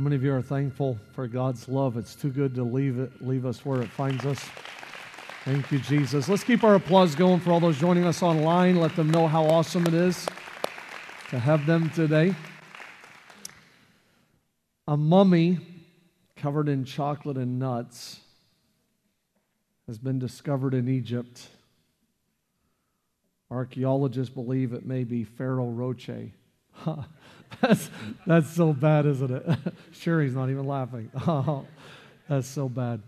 How many of you are thankful for God's love? It's too good to leave it, leave us where it finds us. Thank you, Jesus. Let's keep our applause going for all those joining us online. Let them know how awesome it is to have them today. A mummy covered in chocolate and nuts has been discovered in Egypt. Archaeologists believe it may be Pharaoh Rocher. that's, that's so bad, isn't it? he's not even laughing. That's so bad.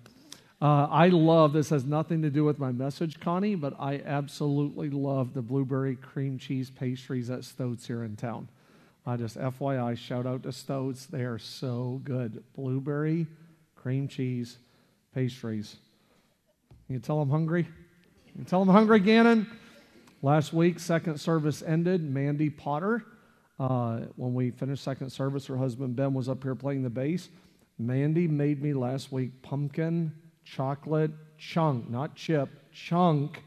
Uh, I love, this has nothing to do with my message, Connie, but I absolutely love the blueberry cream cheese pastries at Stoats here in town. I just, FYI, shout out to Stoats. They are so good. Blueberry cream cheese pastries. You tell them hungry? You tell them hungry, Gannon? Last week, second service ended. Mandy Potter, uh, when we finished second service, her husband Ben was up here playing the bass. Mandy made me last week pumpkin chocolate chunk, not chip, chunk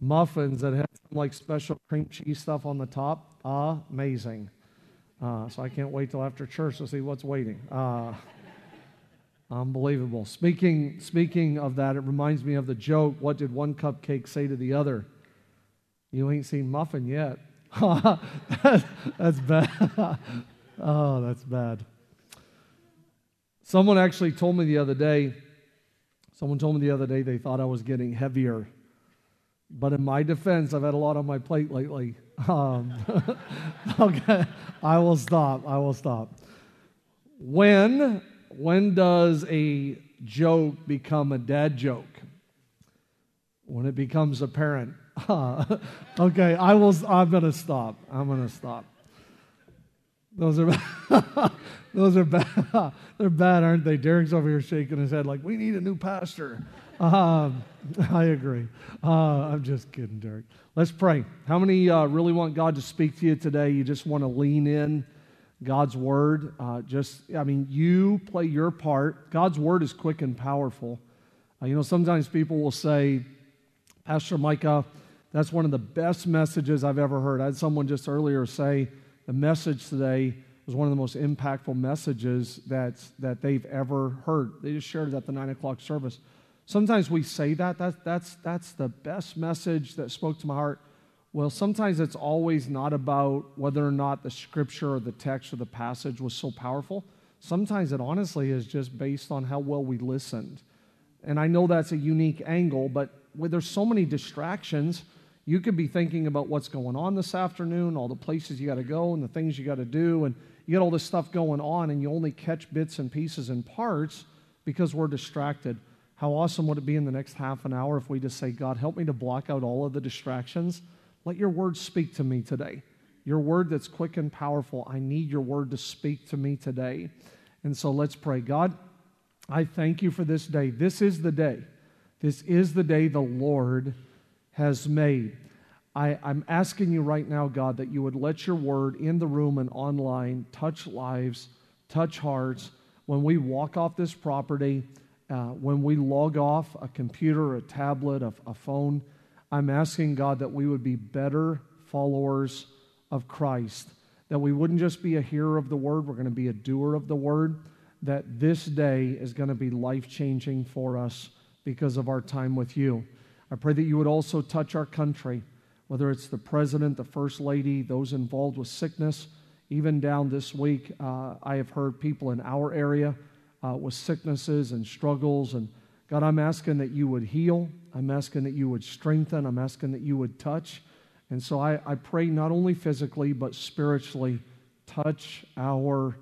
muffins that had some like special cream cheese stuff on the top. Amazing. Uh, so I can't wait till after church to see what's waiting. Uh, unbelievable. Speaking, speaking of that, it reminds me of the joke what did one cupcake say to the other? You ain't seen muffin yet. that's bad. oh, that's bad. Someone actually told me the other day, Someone told me the other day they thought I was getting heavier. But in my defense, I've had a lot on my plate lately. Um, okay, I will stop. I will stop. When when does a joke become a dad joke? When it becomes apparent. okay, I will. I'm to stop. I'm to stop. Those are those are bad. They're bad, aren't they? Derek's over here shaking his head like we need a new pastor. Um, I agree. Uh, I'm just kidding, Derek. Let's pray. How many uh, really want God to speak to you today? You just want to lean in God's word. Uh, just, I mean, you play your part. God's word is quick and powerful. Uh, you know, sometimes people will say, Pastor Micah, that's one of the best messages I've ever heard. I had someone just earlier say the message today was one of the most impactful messages that, that they've ever heard. They just shared it at the 9 o'clock service. Sometimes we say that, that that's, that's the best message that spoke to my heart. Well, sometimes it's always not about whether or not the scripture or the text or the passage was so powerful. Sometimes it honestly is just based on how well we listened. And I know that's a unique angle, but there's so many distractions you could be thinking about what's going on this afternoon, all the places you got to go, and the things you got to do, and you get all this stuff going on, and you only catch bits and pieces and parts because we're distracted. How awesome would it be in the next half an hour if we just say, God, help me to block out all of the distractions? Let your word speak to me today. Your word that's quick and powerful. I need your word to speak to me today. And so let's pray. God, I thank you for this day. This is the day. This is the day the Lord has made. I, am asking you right now, God, that you would let your word in the room and online touch lives, touch hearts. When we walk off this property, uh, when we log off a computer, a tablet, a, a phone, I'm asking God that we would be better followers of Christ. That we wouldn't just be a hearer of the word, we're going to be a doer of the word. That this day is going to be life changing for us because of our time with you. I pray that you would also touch our country, whether it's the president, the first lady, those involved with sickness. Even down this week, uh, I have heard people in our area uh, with sicknesses and struggles. And God, I'm asking that you would heal. I'm asking that you would strengthen. I'm asking that you would touch. And so I, I pray not only physically, but spiritually, touch our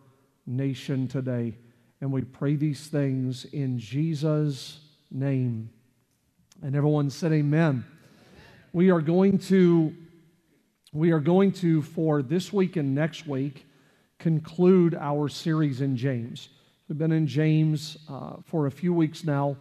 nation today. And we pray these things in Jesus' name. And everyone said, Amen. We are going to, we are going to, for this week and next week, conclude our series in James. We've been in James uh, for a few weeks now,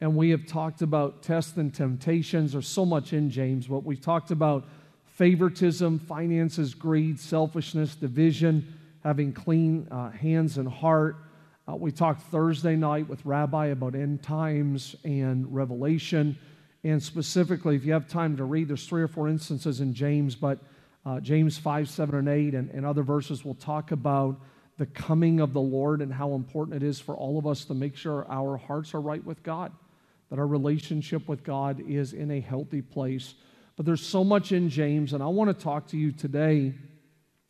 and we have talked about tests and temptations. There's so much in James, but we've talked about favoritism, finances, greed, selfishness, division, having clean uh, hands and heart. Uh, we talked Thursday night with Rabbi about end times and Revelation. And specifically, if you have time to read, there's three or four instances in James, but uh, James 5, 7, and 8, and, and other verses will talk about the coming of the Lord and how important it is for all of us to make sure our hearts are right with God, that our relationship with God is in a healthy place. But there's so much in James, and I want to talk to you today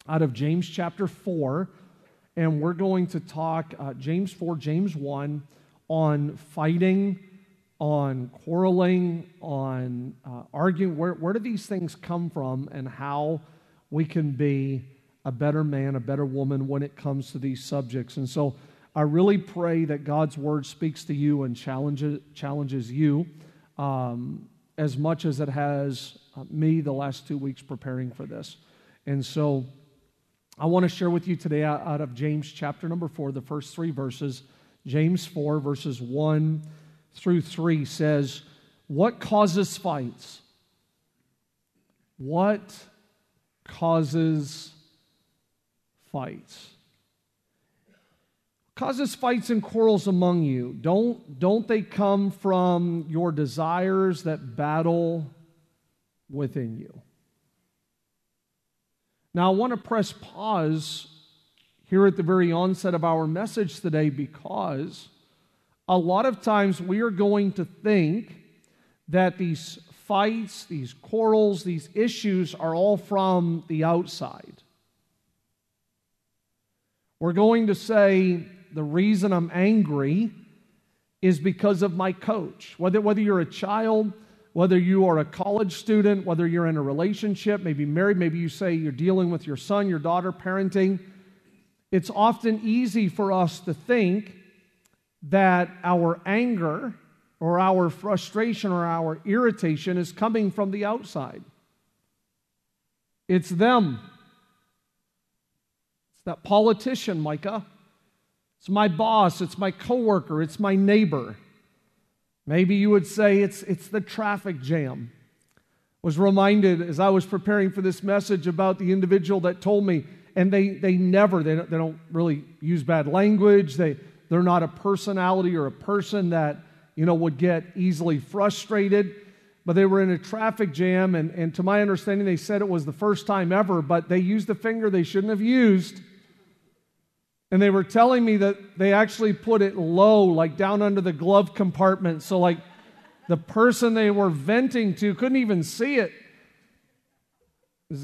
out of James chapter 4, and we're going to talk uh, James 4, James 1 on fighting, on quarreling, on uh, arguing. Where, where do these things come from, and how we can be a better man, a better woman when it comes to these subjects. And so I really pray that God's word speaks to you and challenges, challenges you um, as much as it has uh, me the last two weeks preparing for this. And so I want to share with you today out, of James chapter number four, the first three verses. James 4, verses 1 through 3 says, What causes fights? What causes fights. Causes fights and quarrels among you. Don't, don't they come from your desires that battle within you? Now, I want to press pause here at the very onset of our message today because a lot of times we are going to think that these fights, these quarrels, these issues are all from the outside. We're going to say the reason I'm angry is because of my coach. Whether, whether you're a child, whether you are a college student, whether you're in a relationship, maybe married, maybe you say you're dealing with your son, your daughter, parenting, it's often easy for us to think that our anger or our frustration or our irritation is coming from the outside. It's them It's that politician, Micah. It's my boss, it's my coworker, it's my neighbor. Maybe you would say it's, it's the traffic jam. Was reminded as I was preparing for this message about the individual that told me, and they, they never, they don't, they don't really use bad language. They, they're not a personality or a person that, you know, would get easily frustrated. But they were in a traffic jam, and, and to my understanding, they said it was the first time ever, but they used a finger they shouldn't have used and they were telling me that they actually put it low, like down under the glove compartment. So, like, the person they were venting to couldn't even see it.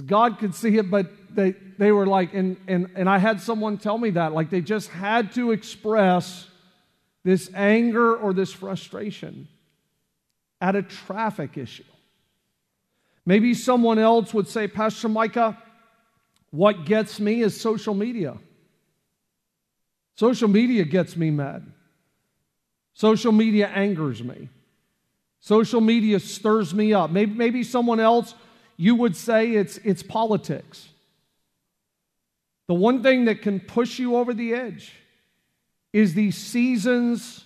God could see it, but they, they were like, and, and, and I had someone tell me that, like, they just had to express this anger or this frustration at a traffic issue. Maybe someone else would say, Pastor Micah, what gets me is social media. Social media gets me mad. Social media angers me. Social media stirs me up. Maybe, maybe someone else, you would say it's, it's politics. The one thing that can push you over the edge is these seasons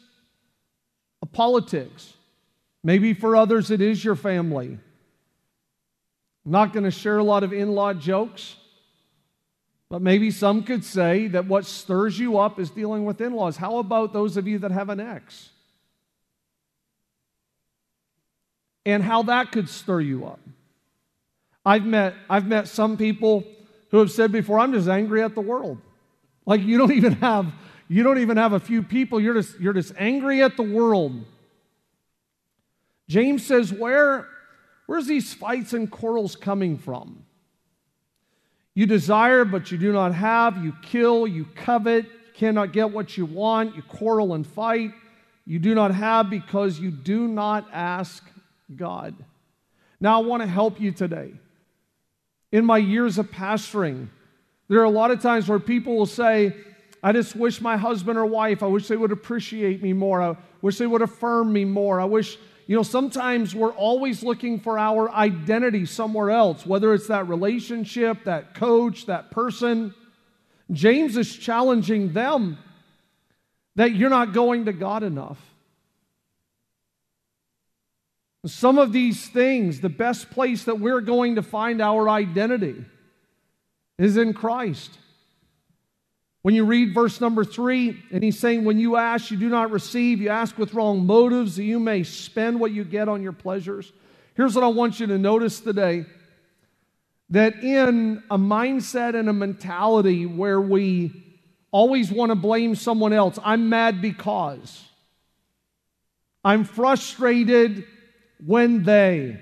of politics. Maybe for others, it is your family. I'm not going to share a lot of in law jokes. But maybe some could say that what stirs you up is dealing with in laws. How about those of you that have an ex? And how that could stir you up. I've met, I've met some people who have said before, I'm just angry at the world. Like you don't even have, you don't even have a few people, you're just, you're just angry at the world. James says, Where, where's these fights and quarrels coming from? You desire, but you do not have. You kill, you covet, you cannot get what you want. You quarrel and fight. You do not have because you do not ask God. Now, I want to help you today. In my years of pastoring, there are a lot of times where people will say, I just wish my husband or wife, I wish they would appreciate me more. I wish they would affirm me more. I wish you know, sometimes we're always looking for our identity somewhere else, whether it's that relationship, that coach, that person. James is challenging them that you're not going to God enough. Some of these things, the best place that we're going to find our identity is in Christ. When you read verse number three, and he's saying, When you ask, you do not receive. You ask with wrong motives, that you may spend what you get on your pleasures. Here's what I want you to notice today that in a mindset and a mentality where we always want to blame someone else. I'm mad because. I'm frustrated when they.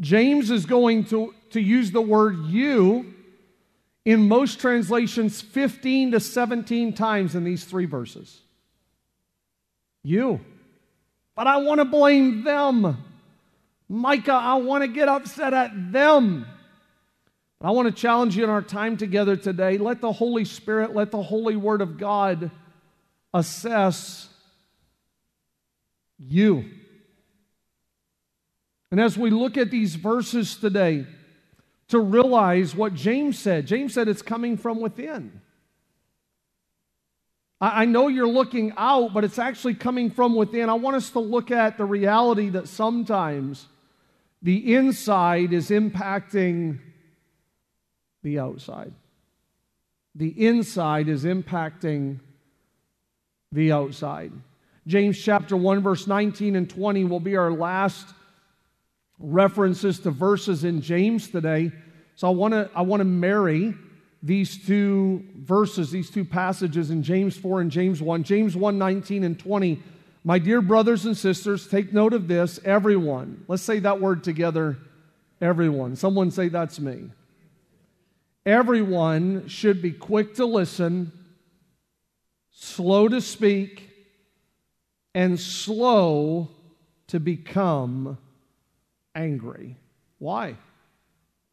James is going to, to use the word you in most translations 15 to 17 times in these three verses. You. But I want to blame them. Micah, I want to get upset at them. I want to challenge you in our time together today. Let the Holy Spirit, let the Holy Word of God assess you. And as we look at these verses today, to realize what James said, James said it's coming from within. I know you're looking out, but it's actually coming from within. I want us to look at the reality that sometimes the inside is impacting the outside. The inside is impacting the outside. James chapter 1, verse 19 and 20 will be our last references to verses in James today. So I want to I want to marry these two verses, these two passages in James 4 and James 1. James 1, 19 and 20. My dear brothers and sisters, take note of this, everyone. Let's say that word together, everyone. Someone say that's me. Everyone should be quick to listen, slow to speak, and slow to become angry. Why?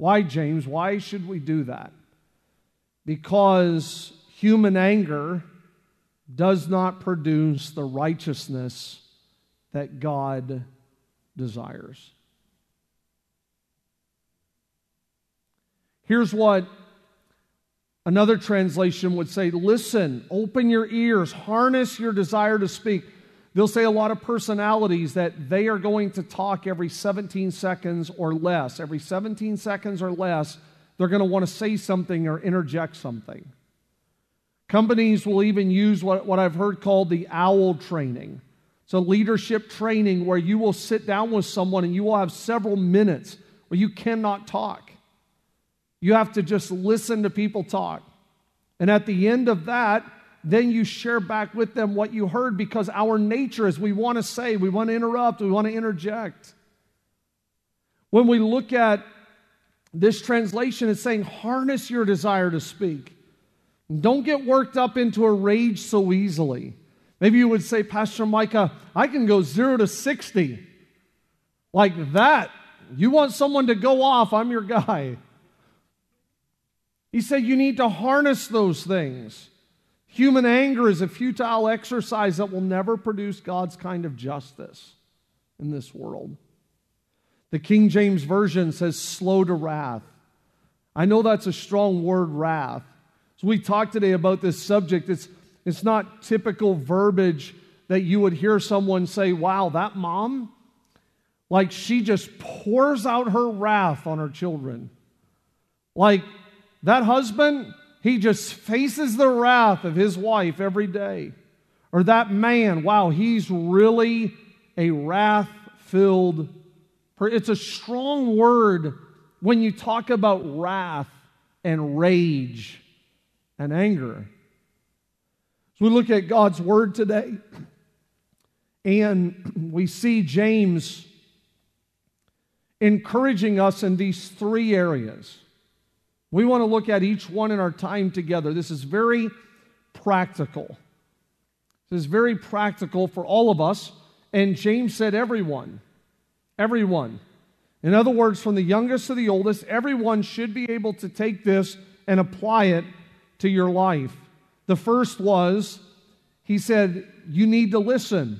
Why, James? Why should we do that? Because human anger does not produce the righteousness that God desires. Here's what another translation would say listen, open your ears, harness your desire to speak. They'll say a lot of personalities that they are going to talk every 17 seconds or less. Every 17 seconds or less, they're going to want to say something or interject something. Companies will even use what, what I've heard called the OWL training. So, leadership training where you will sit down with someone and you will have several minutes where you cannot talk. You have to just listen to people talk. And at the end of that, then you share back with them what you heard because our nature is we want to say, we want to interrupt, we want to interject. When we look at this translation, it's saying, harness your desire to speak. Don't get worked up into a rage so easily. Maybe you would say, Pastor Micah, I can go zero to 60 like that. You want someone to go off, I'm your guy. He said, You need to harness those things. Human anger is a futile exercise that will never produce God's kind of justice in this world. The King James Version says slow to wrath. I know that's a strong word, wrath. So we talked today about this subject. It's, it's not typical verbiage that you would hear someone say, wow, that mom, like she just pours out her wrath on her children. Like that husband, he just faces the wrath of his wife every day. Or that man, wow, he's really a wrath filled It's a strong word when you talk about wrath and rage and anger. So we look at God's word today and we see James encouraging us in these three areas. We want to look at each one in our time together. This is very practical. This is very practical for all of us. And James said, everyone. Everyone. In other words, from the youngest to the oldest, everyone should be able to take this and apply it to your life. The first was, he said, you need to listen.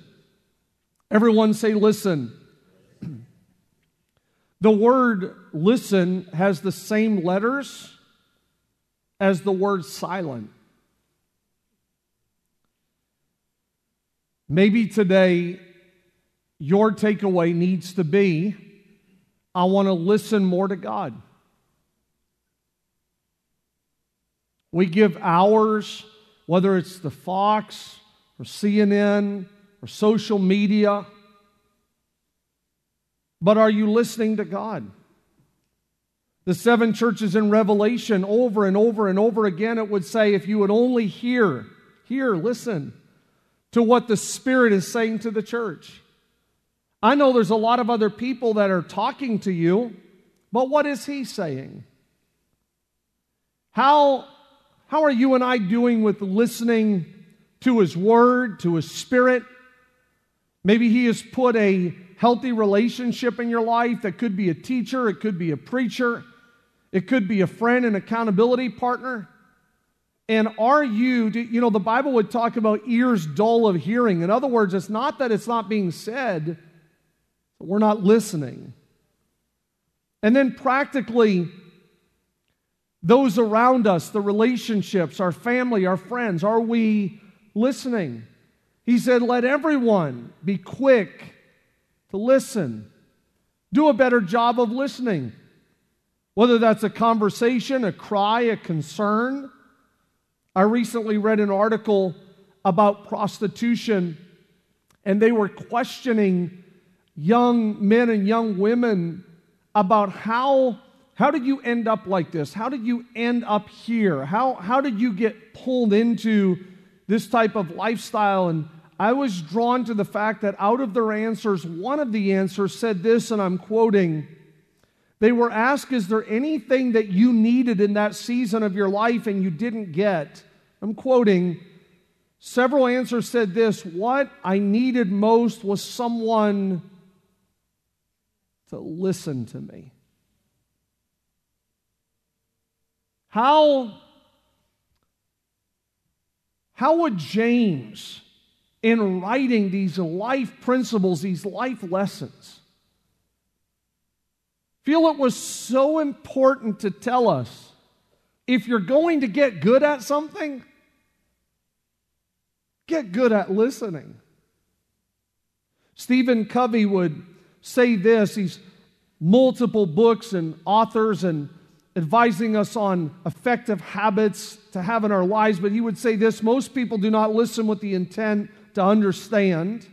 Everyone say, listen. The word listen has the same letters as the word silent. Maybe today your takeaway needs to be I want to listen more to God. We give hours, whether it's the Fox or CNN or social media but are you listening to God? The seven churches in Revelation, over and over and over again, it would say, if you would only hear, hear, listen to what the Spirit is saying to the church. I know there's a lot of other people that are talking to you, but what is He saying? How, how are you and I doing with listening to His Word, to His Spirit? Maybe He has put a healthy relationship in your life that could be a teacher, it could be a preacher, it could be a friend, and accountability partner. And are you, you know, the Bible would talk about ears dull of hearing. In other words, it's not that it's not being said, but we're not listening. And then practically, those around us, the relationships, our family, our friends, are we listening? He said, Let everyone be quick to listen. Do a better job of listening. Whether that's a conversation, a cry, a concern. I recently read an article about prostitution, and they were questioning young men and young women about how, how did you end up like this? How did you end up here? How, how did you get pulled into this type of lifestyle? And I was drawn to the fact that out of their answers, one of the answers said this, and I'm quoting they were asked, Is there anything that you needed in that season of your life and you didn't get? I'm quoting. Several answers said this What I needed most was someone to listen to me. How, how would James, in writing these life principles, these life lessons, feel it was so important to tell us if you're going to get good at something, get good at listening. Stephen Covey would say this. He's multiple books and authors and advising us on effective habits to have in our lives, but he would say this most people do not listen with the intent to understand,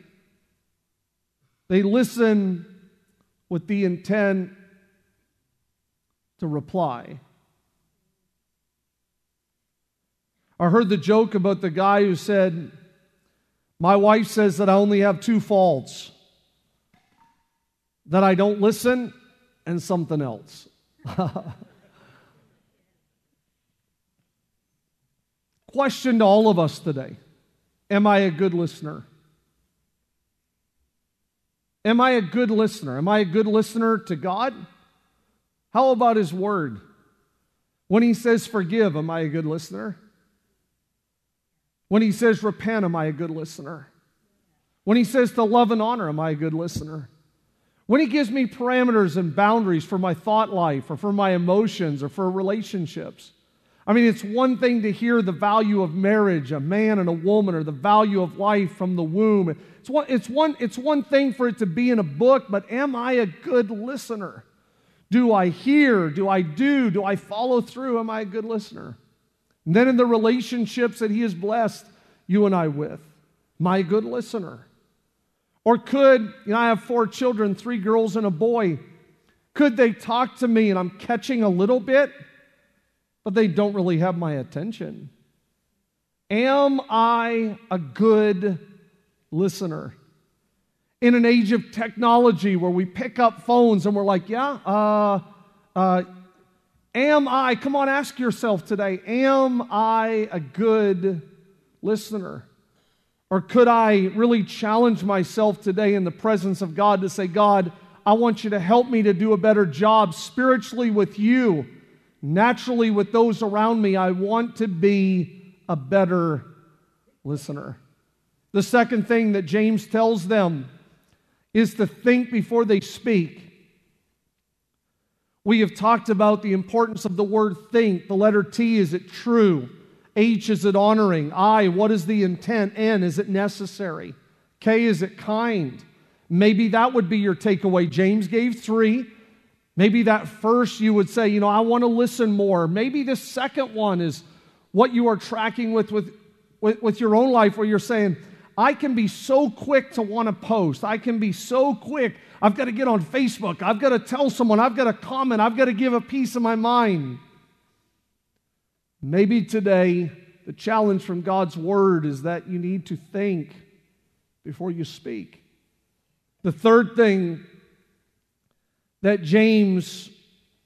they listen with the intent to reply. I heard the joke about the guy who said, My wife says that I only have two faults that I don't listen and something else. Question to all of us today Am I a good listener? Am I a good listener? Am I a good listener to God? How about His Word? When He says forgive, am I a good listener? When He says repent, am I a good listener? When He says to love and honor, am I a good listener? When He gives me parameters and boundaries for my thought life or for my emotions or for relationships. I mean, it's one thing to hear the value of marriage, a man and a woman, or the value of life from the womb. It's one, it's, one, it's one thing for it to be in a book, but am I a good listener? Do I hear? Do I do? Do I follow through? Am I a good listener? And then in the relationships that He has blessed you and I with, a good listener? Or could, you know, I have four children, three girls and a boy. Could they talk to me and I'm catching a little bit, but they don't really have my attention? Am I a good listener? in an age of technology where we pick up phones and we're like, yeah, uh, uh, am I, come on, ask yourself today, am I a good listener? Or could I really challenge myself today in the presence of God to say, God, I want you to help me to do a better job spiritually with you, naturally with those around me. I want to be a better listener. The second thing that James tells them is to think before they speak. We have talked about the importance of the word think. The letter T, is it true? H, is it honoring? I, what is the intent? N, is it necessary? K, is it kind? Maybe that would be your takeaway. James gave three. Maybe that first you would say, you know, I want to listen more. Maybe the second one is what you are tracking with, with, with, with your own life, where you're saying, I can be so quick to want to post. I can be so quick. I've got to get on Facebook. I've got to tell someone. I've got to comment. I've got to give a piece of my mind. Maybe today, the challenge from God's word is that you need to think before you speak. The third thing that James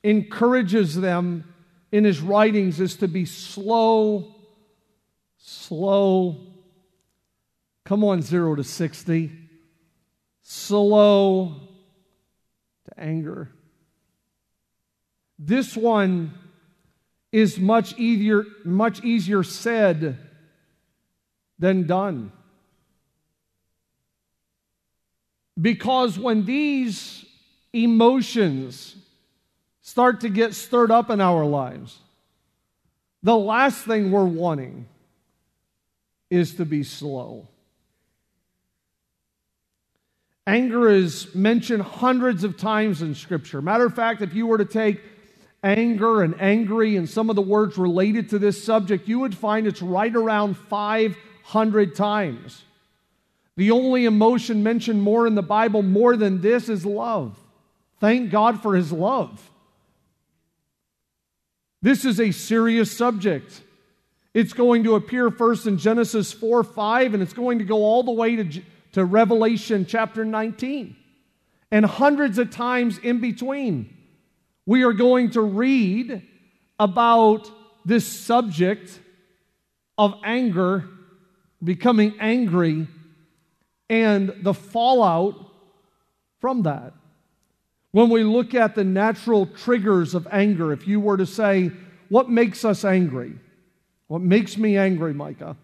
encourages them in his writings is to be slow, slow. Come on, zero to 60. Slow to anger. This one is much easier, much easier said than done. Because when these emotions start to get stirred up in our lives, the last thing we're wanting is to be slow. Anger is mentioned hundreds of times in Scripture. Matter of fact, if you were to take anger and angry and some of the words related to this subject, you would find it's right around 500 times. The only emotion mentioned more in the Bible, more than this, is love. Thank God for his love. This is a serious subject. It's going to appear first in Genesis 4 5, and it's going to go all the way to, to Revelation chapter 19, and hundreds of times in between. We are going to read about this subject of anger, becoming angry, and the fallout from that. When we look at the natural triggers of anger, if you were to say, What makes us angry? What makes me angry, Micah?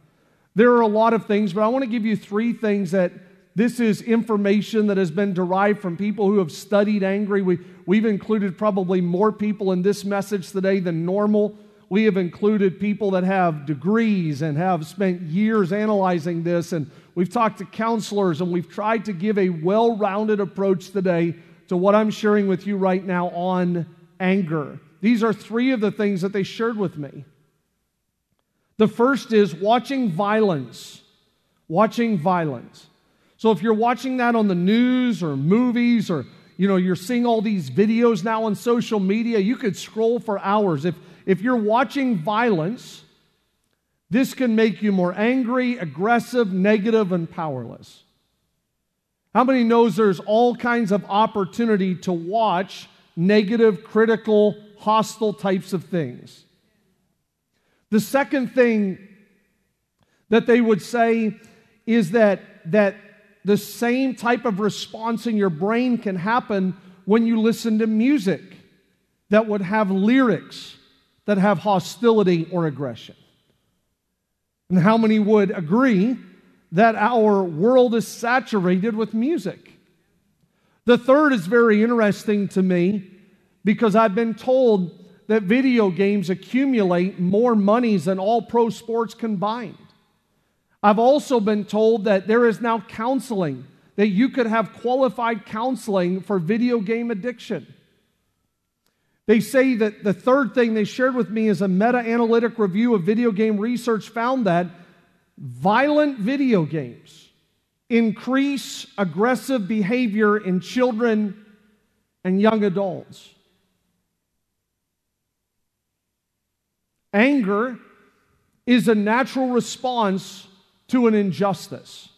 There are a lot of things, but I want to give you three things that this is information that has been derived from people who have studied angry. We, we've included probably more people in this message today than normal. We have included people that have degrees and have spent years analyzing this, and we've talked to counselors, and we've tried to give a well rounded approach today to what I'm sharing with you right now on anger. These are three of the things that they shared with me. The first is watching violence. Watching violence. So if you're watching that on the news or movies or you know you're seeing all these videos now on social media, you could scroll for hours. If if you're watching violence, this can make you more angry, aggressive, negative and powerless. How many knows there's all kinds of opportunity to watch negative, critical, hostile types of things? The second thing that they would say is that that the same type of response in your brain can happen when you listen to music that would have lyrics that have hostility or aggression. And how many would agree that our world is saturated with music? The third is very interesting to me because I've been told that video games accumulate more monies than all pro sports combined. I've also been told that there is now counseling, that you could have qualified counseling for video game addiction. They say that the third thing they shared with me is a meta analytic review of video game research found that violent video games increase aggressive behavior in children and young adults. Anger is a natural response to an injustice.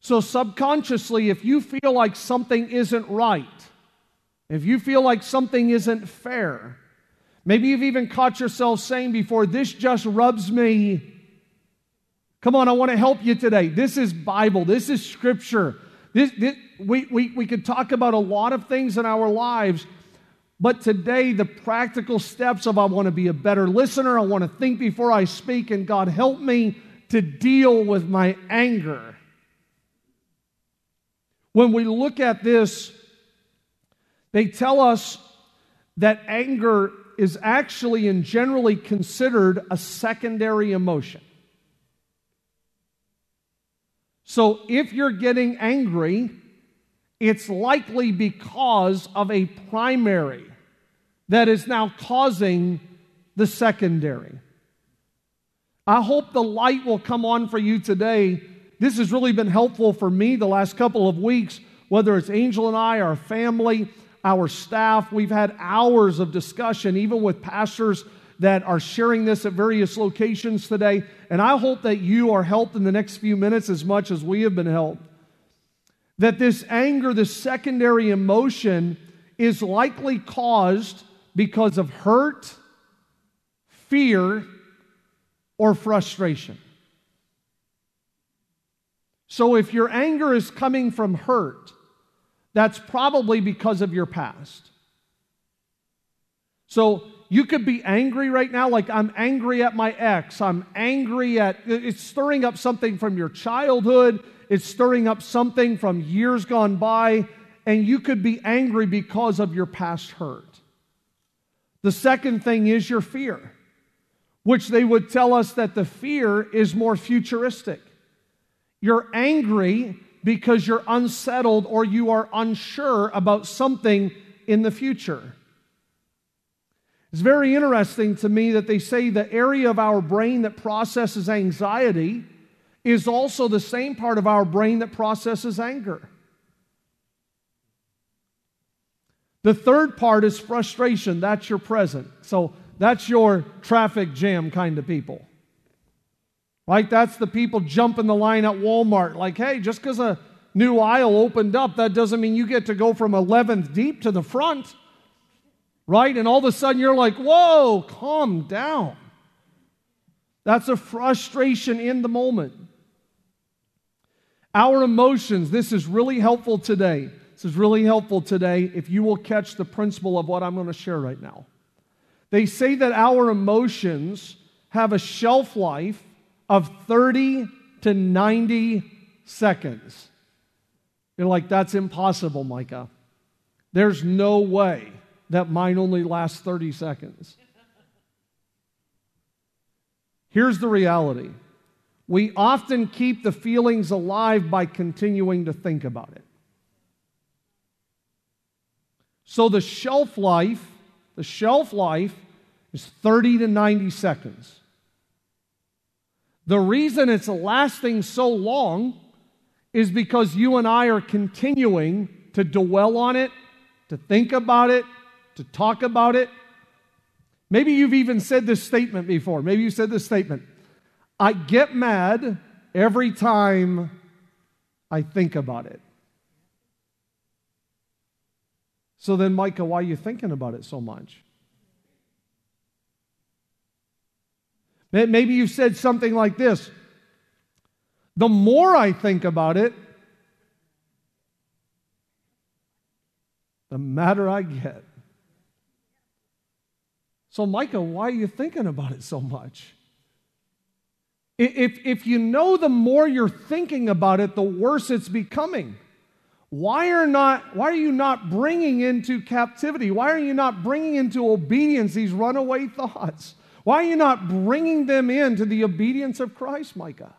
So, subconsciously, if you feel like something isn't right, if you feel like something isn't fair, maybe you've even caught yourself saying before, This just rubs me. Come on, I want to help you today. This is Bible, this is Scripture. This, this, we, we, we could talk about a lot of things in our lives, but today, the practical steps of I want to be a better listener, I want to think before I speak, and God help me to deal with my anger. When we look at this, they tell us that anger is actually and generally considered a secondary emotion. So if you're getting angry, it's likely because of a primary that is now causing the secondary. I hope the light will come on for you today this has really been helpful for me the last couple of weeks, whether it's Angel and I, our family, our staff. We've had hours of discussion, even with pastors that are sharing this at various locations today. And I hope that you are helped in the next few minutes as much as we have been helped. That this anger, this secondary emotion, is likely caused because of hurt, fear, or frustration. So if your anger is coming from hurt, that's probably because of your past. So you could be angry right now, like I'm angry at my ex. I'm angry at, it's stirring up something from your childhood. It's stirring up something from years gone by. And you could be angry because of your past hurt. The second thing is your fear, which they would tell us that the fear is more futuristic. You're angry because you're unsettled or you are unsure about something in the future. It's very interesting to me that they say the area of our brain that processes anxiety is also the same part of our brain that processes anger. The third part is frustration. That's your present. So that's your traffic jam kind of people. Right? That's the people jumping the line at Walmart. Like, hey, just because a new aisle opened up, that doesn't mean you get to go from 11th deep to the front right? And all of a sudden you're like, whoa, calm down. That's a frustration in the moment. Our emotions, this is really helpful today. This is really helpful today if you will catch the principle of what I'm going to share right now. They say that our emotions have a shelf life of 30 to 90 seconds. You're like, that's impossible, Micah. There's no way that mine only lasts 30 seconds. Here's the reality we often keep the feelings alive by continuing to think about it. So the shelf life, the shelf life is 30 to 90 seconds. The reason it's lasting so long is because you and I are continuing to dwell on it, to think about it, to talk about it. Maybe you've even said this statement before. Maybe you said this statement I get mad every time I think about it. So then, Micah, why are you thinking about it so much? Maybe you said something like this The more I think about it, the madder I get. So, Micah, why are you thinking about it so much? If, if you know the more you're thinking about it, the worse it's becoming. Why are, not, why are you not bringing into captivity? Why are you not bringing into obedience these runaway thoughts? Why are you not bringing them into the obedience of Christ, Micah?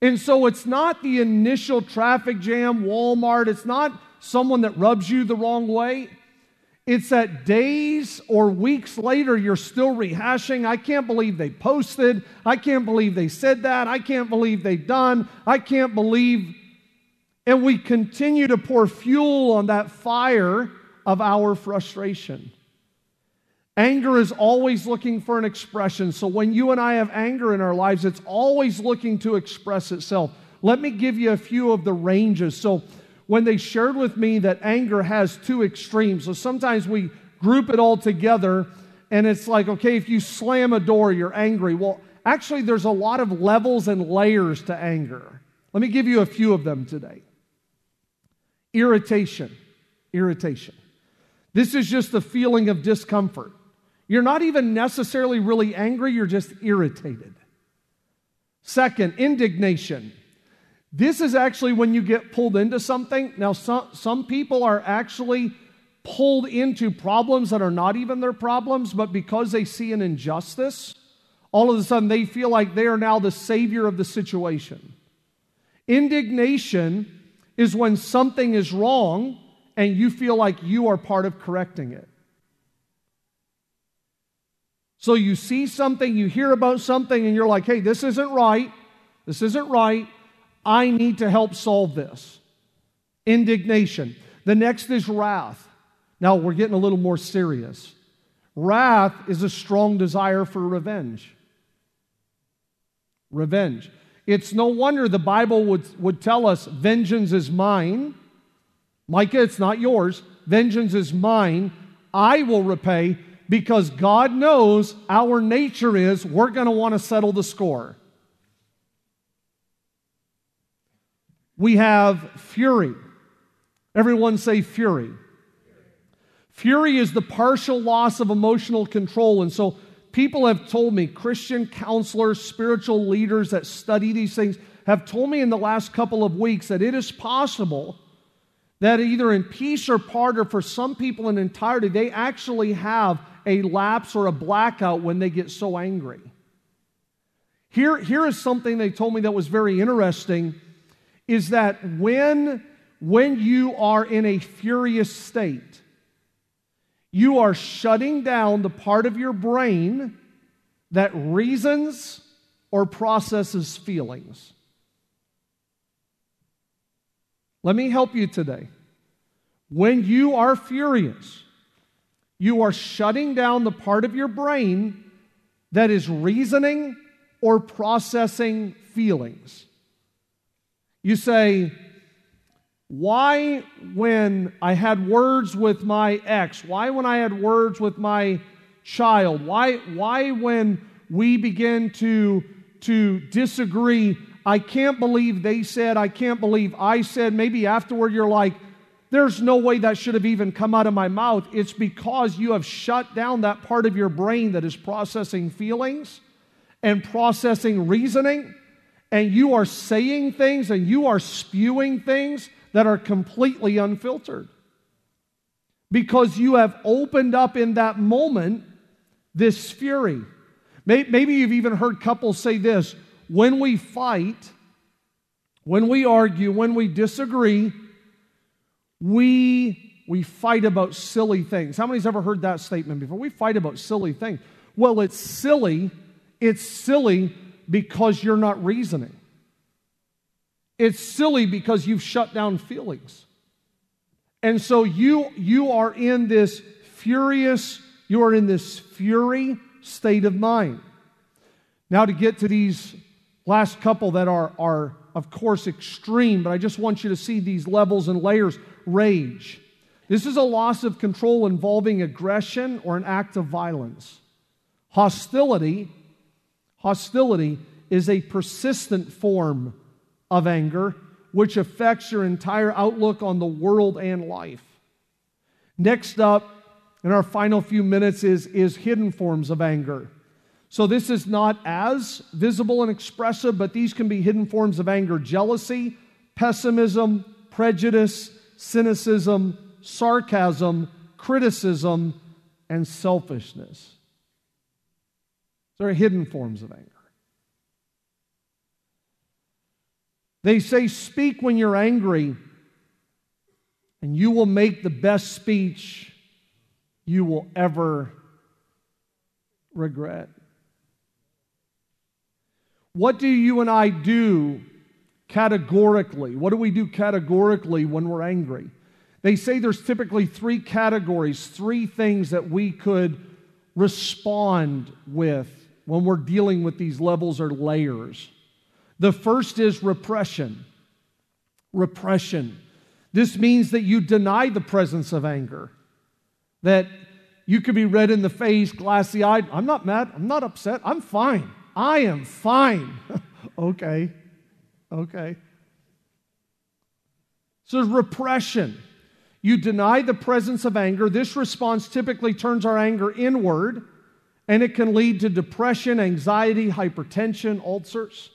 And so it's not the initial traffic jam, Walmart, it's not someone that rubs you the wrong way. It's that days or weeks later, you're still rehashing. I can't believe they posted. I can't believe they said that. I can't believe they done. I can't believe. And we continue to pour fuel on that fire of our frustration. Anger is always looking for an expression. So when you and I have anger in our lives, it's always looking to express itself. Let me give you a few of the ranges. So when they shared with me that anger has two extremes. So sometimes we group it all together and it's like, okay, if you slam a door, you're angry. Well, actually, there's a lot of levels and layers to anger. Let me give you a few of them today. Irritation. Irritation. This is just the feeling of discomfort. You're not even necessarily really angry, you're just irritated. Second, indignation. This is actually when you get pulled into something. Now, some, some people are actually pulled into problems that are not even their problems, but because they see an injustice, all of a sudden they feel like they are now the savior of the situation. Indignation is when something is wrong and you feel like you are part of correcting it. So you see something, you hear about something, and you're like, hey, this isn't right. This isn't right. I need to help solve this. Indignation. The next is wrath. Now we're getting a little more serious. Wrath is a strong desire for revenge. Revenge. It's no wonder the Bible would, would tell us vengeance is mine. Micah, it's not yours. Vengeance is mine. I will repay because God knows our nature is we're going to want to settle the score. We have fury. Everyone say fury. Fury is the partial loss of emotional control. And so people have told me, Christian counselors, spiritual leaders that study these things, have told me in the last couple of weeks that it is possible that either in piece or part or for some people in entirety, they actually have a lapse or a blackout when they get so angry. Here, here is something they told me that was very interesting is that when, when you are in a furious state, you are shutting down the part of your brain that reasons or processes feelings. Let me help you today. When you are furious, you are shutting down the part of your brain that is reasoning or processing feelings. You say, why, when I had words with my ex, why, when I had words with my child, why, why when we begin to, to disagree, I can't believe they said, I can't believe I said, maybe afterward you're like, there's no way that should have even come out of my mouth. It's because you have shut down that part of your brain that is processing feelings and processing reasoning, and you are saying things and you are spewing things that are completely unfiltered. Because you have opened up in that moment this fury. Maybe you've even heard couples say this when we fight, when we argue, when we disagree, we, we fight about silly things. How many's ever heard that statement before? We fight about silly things. Well, it's silly. It's silly because you're not reasoning. It's silly because you've shut down feelings. And so you, you are in this furious, you are in this fury state of mind. Now, to get to these last couple that are, are, of course, extreme, but I just want you to see these levels and layers. Rage. This is a loss of control involving aggression or an act of violence. Hostility, hostility is a persistent form of anger, which affects your entire outlook on the world and life. Next up, in our final few minutes, is, is hidden forms of anger. So, this is not as visible and expressive, but these can be hidden forms of anger jealousy, pessimism, prejudice, cynicism, sarcasm, criticism, and selfishness. They're hidden forms of anger. They say, Speak when you're angry, and you will make the best speech you will ever regret. What do you and I do categorically? What do we do categorically when we're angry? They say there's typically three categories, three things that we could respond with when we're dealing with these levels or layers. The first is repression. Repression. This means that you deny the presence of anger, that you could be red in the face, glassy eyed. I'm not mad. I'm not upset. I'm fine. I am fine. okay. Okay. So, repression. You deny the presence of anger. This response typically turns our anger inward, and it can lead to depression, anxiety, hypertension, ulcers.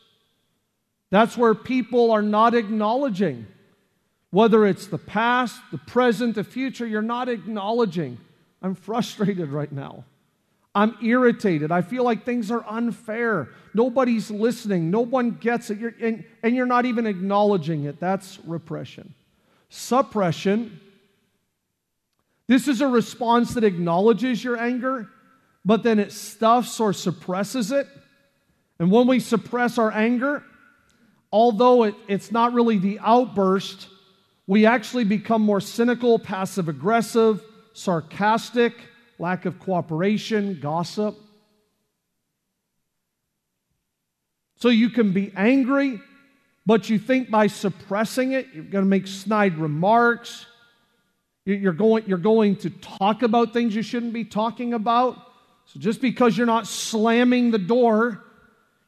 That's where people are not acknowledging, whether it's the past, the present, the future, you're not acknowledging. I'm frustrated right now. I'm irritated. I feel like things are unfair. Nobody's listening. No one gets it. You're, and, and you're not even acknowledging it. That's repression. Suppression. This is a response that acknowledges your anger, but then it stuffs or suppresses it. And when we suppress our anger, although it, it's not really the outburst, we actually become more cynical, passive aggressive, sarcastic, lack of cooperation, gossip. So you can be angry, but you think by suppressing it, you're going to make snide remarks. You're going, you're going to talk about things you shouldn't be talking about. So just because you're not slamming the door,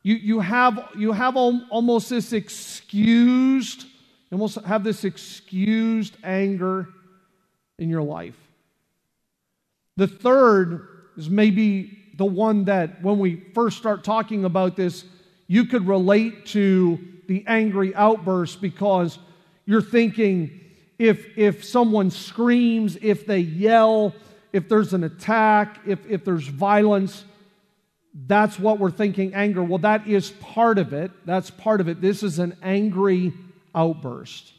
you, you, have, you have almost this excused, you almost have this excused anger in your life. The third is maybe the one that when we first start talking about this, you could relate to the angry outburst because you're thinking if, if someone screams, if they yell, if there's an attack, if, if there's violence, that's what we're thinking anger. Well, that is part of it. That's part of it. This is an angry outburst.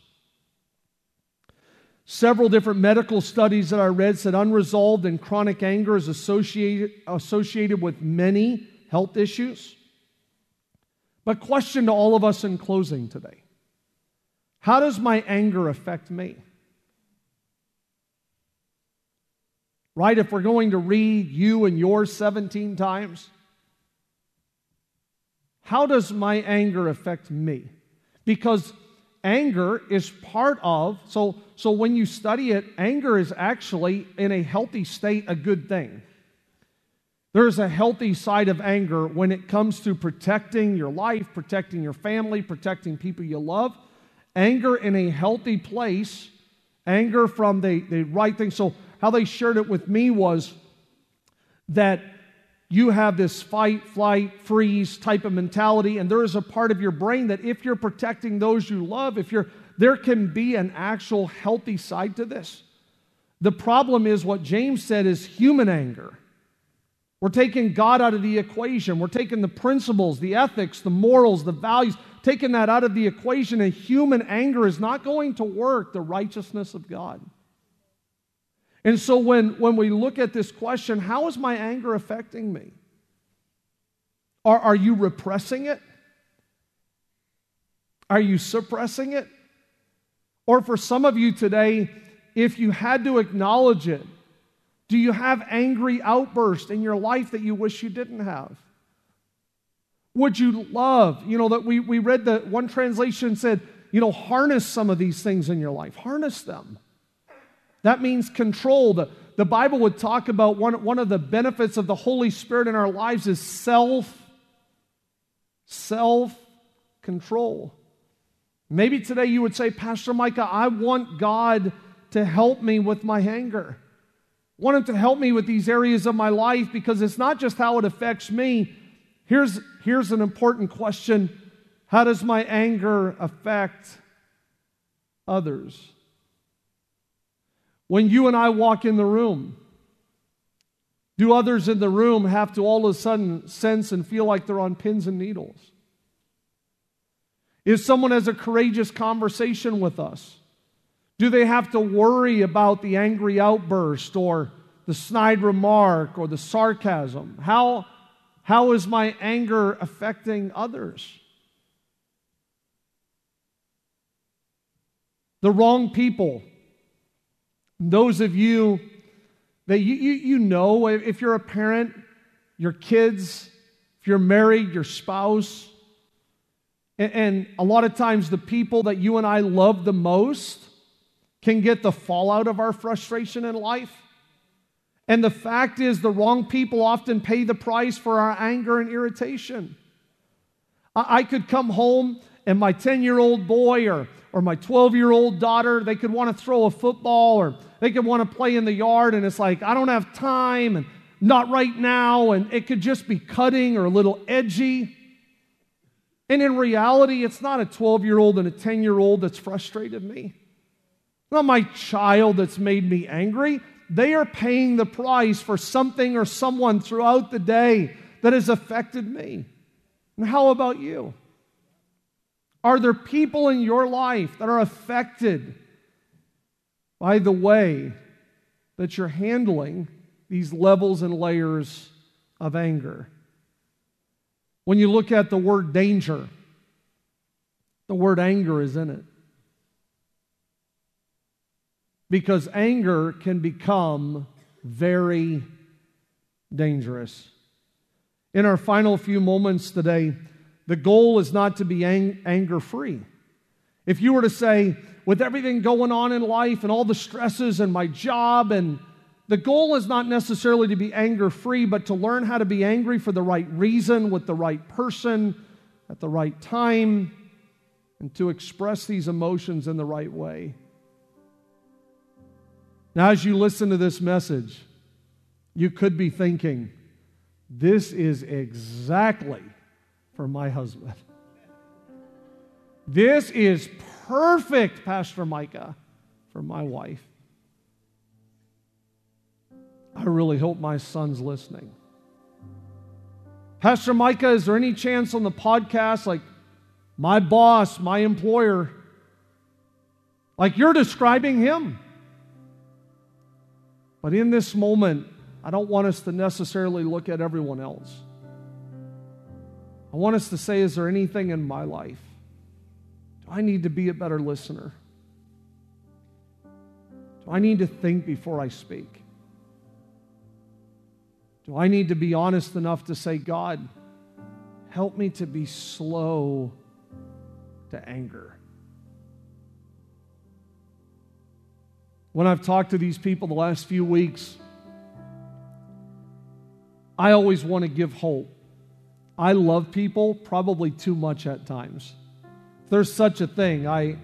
Several different medical studies that I read said unresolved and chronic anger is associated, associated with many health issues. But, question to all of us in closing today How does my anger affect me? Right? If we're going to read you and yours 17 times, how does my anger affect me? Because anger is part of, so, so when you study it, anger is actually, in a healthy state, a good thing. There's a healthy side of anger when it comes to protecting your life, protecting your family, protecting people you love. Anger in a healthy place, anger from the, the right thing. So, how they shared it with me was that you have this fight, flight, freeze type of mentality, and there is a part of your brain that if you're protecting those you love, if you're there can be an actual healthy side to this. The problem is what James said is human anger. We're taking God out of the equation. We're taking the principles, the ethics, the morals, the values, taking that out of the equation, and human anger is not going to work the righteousness of God. And so when, when we look at this question, how is my anger affecting me? Are, are you repressing it? Are you suppressing it? Or for some of you today, if you had to acknowledge it, do you have angry outbursts in your life that you wish you didn't have? Would you love, you know, that we, we read that one translation said, you know, harness some of these things in your life, harness them. That means controlled. The, Bible would talk about one, one of the benefits of the Holy Spirit in our lives is self, self control. Maybe today you would say, Pastor Micah, I want God to help me with my anger want Him to help me with these areas of my life because it's not just how it affects me. Here's, here's an important question How does my anger affect others? When you and I walk in the room, do others in the room have to all of a sudden sense and feel like they're on pins and needles? If someone has a courageous conversation with us, do they have to worry about the angry outburst or the snide remark or the sarcasm? How, how is my anger affecting others? The wrong people. Those of you that you, you, you know, if you're a parent, your kids, if you're married, your spouse, and, and a lot of times the people that you and I love the most can get the fallout of our frustration in life. And the fact is, the wrong people often pay the price for our anger and irritation. I, could come home and my 10 year old boy or, or my 12 year old daughter, they could want to throw a football or they could want to play in the yard, and it's like, I don't have time and not right now. And it could just be cutting or a little edgy. And in reality, it's not a 12 year old and a 10 year old that's frustrated me It's not my child that's made me angry. They are paying the price for something or someone throughout the day that has affected me. And how about you? Are there people in your life that are affected by the way that you're handling these levels and layers of anger? When you look at the word danger, The word anger is in it. Because anger can become very dangerous. In our final few moments today, the goal is not to be ang- anger free. If you were to say, with everything going on in life and all the stresses and my job, and the goal is not necessarily to be anger free, but to learn how to be angry for the right reason, with the right person, at the right time, and to express these emotions in the right way. Now, as you listen to this message, you could be thinking, this is exactly for my husband. This is perfect, Pastor Micah, for my wife. I really hope my son's listening. Pastor Micah, is there any chance on the podcast, like my boss, my employer, like you're describing him? But in this moment, I don't want us to necessarily look at everyone else. I want us to say, is there anything in my life? Do I need to be a better listener? Do I need to think before I speak? Do I need to be honest enough to say, God, help me to be slow to anger? When I've talked to these people the last few weeks, I always want to give hope. I love people probably too much at times. there's such a thing. I, you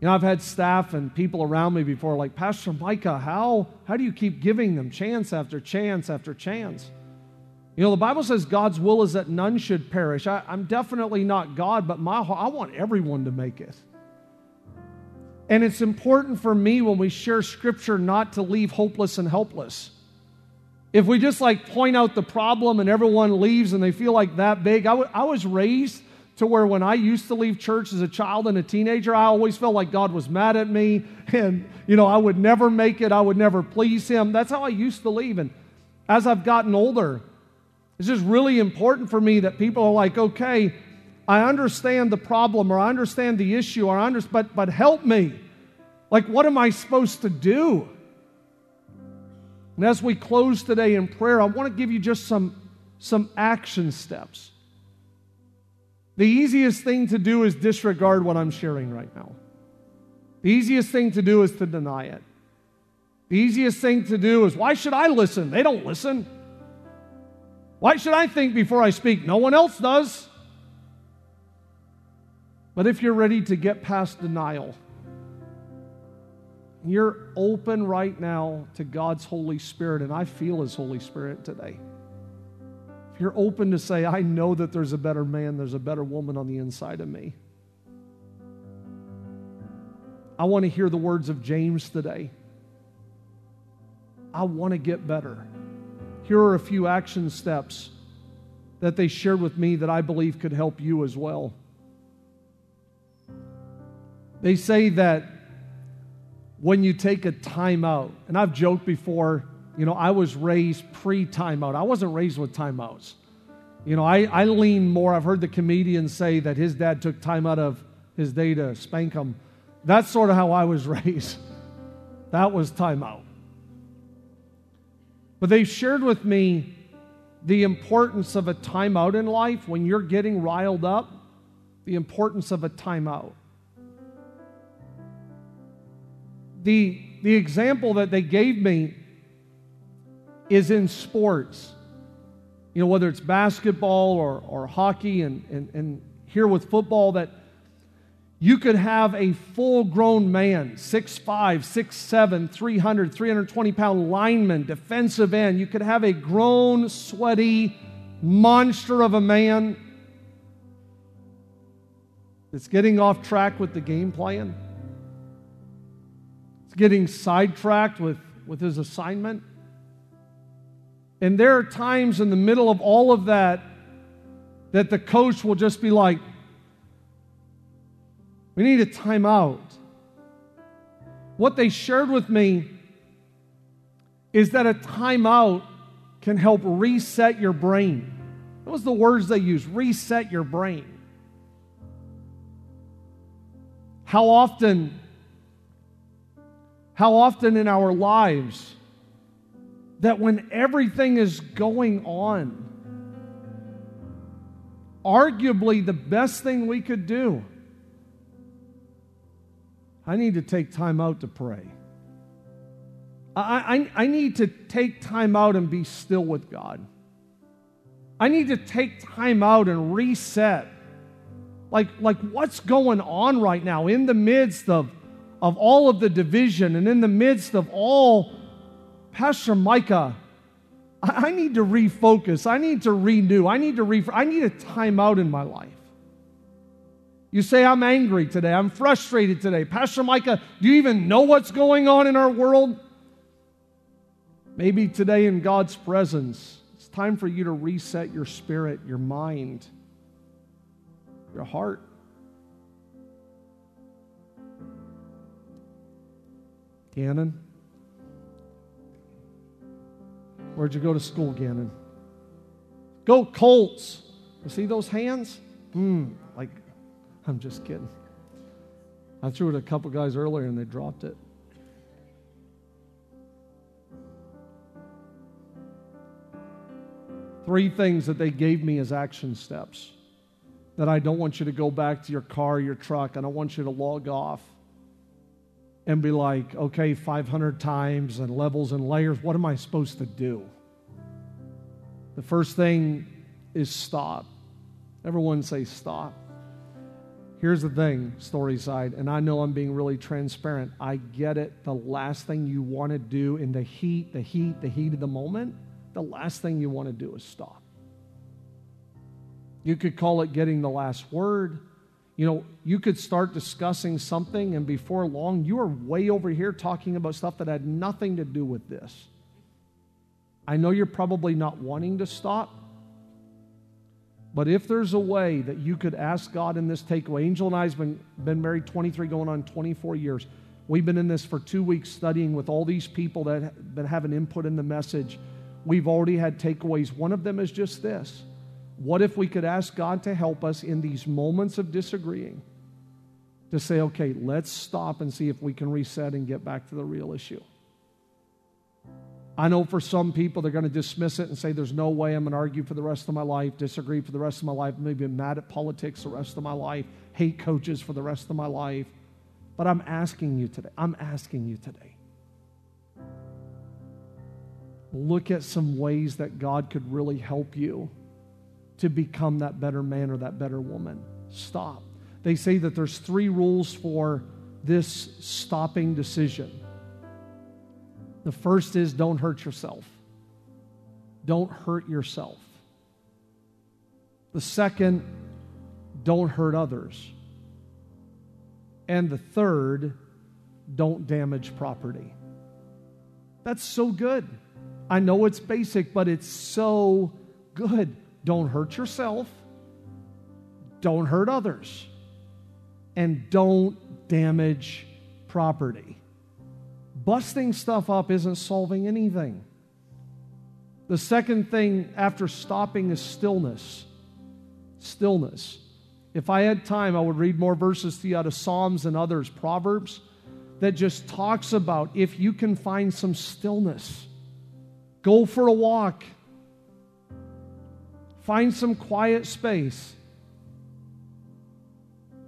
know, I've had staff and people around me before, like Pastor Micah. How how do you keep giving them chance after chance after chance? You know, the Bible says God's will is that none should perish. I, am definitely not God, but my I want everyone to make it. And it's important for me when we share Scripture not to leave hopeless and helpless. If we just like point out the problem and everyone leaves and they feel like that big, I, w- I was raised to where when I used to leave church as a child and a teenager, I always felt like God was mad at me and, you know, I would never make it, I would never please Him. That's how I used to leave. And as I've gotten older, it's just really important for me that people are like, okay, I understand the problem or I understand the issue or I understand, but, but help me. Like, what am I supposed to do? And as we close today in prayer, I want to give you just some, some action steps. The easiest thing to do is disregard what I'm sharing right now. The easiest thing to do is to deny it. The easiest thing to do is, why should I listen? They don't listen. Why should I think before I speak? No one else does. But if you're ready to get past denial, you're open right now to God's Holy Spirit, and I feel His Holy Spirit today. If you're open to say, I know that there's a better man, there's a better woman on the inside of me. I want to hear the words of James today. I want to get better. Here are a few action steps that they shared with me that I believe could help you as well. They say that when you take a timeout. And I've joked before, you know, I was raised pre timeout. I wasn't raised with timeouts. You know, I, I lean more. I've heard the comedian say that his dad took time out of his day to spank him. That's sort of how I was raised. That was timeout. But they shared with me the importance of a timeout in life when you're getting riled up, the importance of a timeout. The, the example that they gave me is in sports. You know, whether it's basketball or, or hockey, and, and, and here with football, that you could have a full grown man, 6'5, 6'7, 300, 320 pound lineman, defensive end. You could have a grown, sweaty monster of a man that's getting off track with the game plan getting sidetracked with, with his assignment. And there are times in the middle of all of that that the coach will just be like, we need a timeout. What they shared with me is that a timeout can help reset your brain. That was the words they used reset your brain. How often, how often in our lives that when everything is going on, arguably the best thing we could do, I need to take time out to pray. I, I, I need to take time out and be still with God. I need to take time out and reset. Like, like what's going on right now in the midst of, of all of the division and in the midst of all, Pastor Micah, I, I need to refocus. I need to renew. I need to re- I need a time out in my life. You say, I'm angry today. I'm frustrated today. Pastor Micah, do you even know what's going on in our world? Maybe today in God's presence, it's time for you to reset your spirit, your mind, your heart. Gannon? Where'd you go to school, Gannon? Go Colts. You see those hands? Hmm, like, I'm just kidding. I threw it a couple guys earlier and they dropped it. three things that they gave me as action steps that I don't want you to go back to your car, your truck. I don't want you to log off and be like, okay, 500 times and levels and layers. What am I supposed to do? The first thing is stop. Everyone say stop. Here's the thing, Storyside, and I know I'm being really transparent. I get it. The last thing you want to do in the heat, the heat, the heat of the moment the last thing you want to do is stop. You could call it getting the last word. You know, you could start discussing something, and before long, you are way over here talking about stuff that had nothing to do with this. I know you're probably not wanting to stop, but if there's a way that you could ask God in this takeaway, Angel and I have been, been married 23, going on 24 years. We've been in this for two weeks studying with all these people that, that have an input in the message we've already had takeaways. One of them is just this What if we could ask God to help us in these moments of disagreeing to say, okay, let's stop and see if we can reset and get back to the real issue? I know for some people they're going to dismiss it and say, There's no way I'm going to argue for the rest of my life, disagree for the rest of my life, maybe be mad at politics the rest of my life, hate coaches for the rest of my life. But I'm asking you today, I'm asking you today look at some ways that God could really help you to become that better man or that better woman. Stop. They say that there's three rules for this stopping decision. The first is don't hurt yourself. Don't hurt yourself. The second, don't hurt others. And the third, don't damage property. That's so good. I know it's basic, but it's so good. Don't hurt yourself, don't hurt others, and don't damage property. Busting stuff up isn't solving anything. The second thing after stopping is stillness. Stillness. If I had time, I would read more verses to you out of Psalms and others, Proverbs, that just talks about if you can find some stillness Go for a walk. Find some quiet space.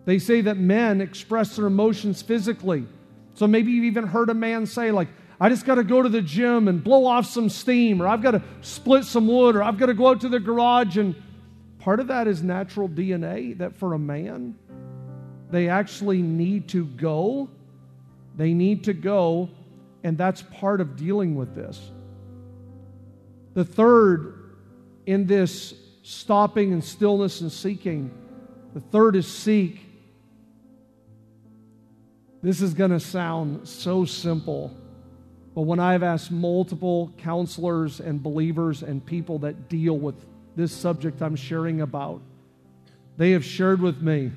They say that men express their emotions physically. So maybe you've even heard a man say, like, I just got to go to the gym and blow off some steam, or I've got to split some wood, or I've got to go out to the garage. And part of that is natural DNA that for a man, they actually need to go. They need to go, and that's part of dealing with this. The third in this stopping and stillness and seeking, the third is seek. This is going to sound so simple, but when I've asked multiple counselors and believers and people that deal with this subject I'm sharing about, they have shared with me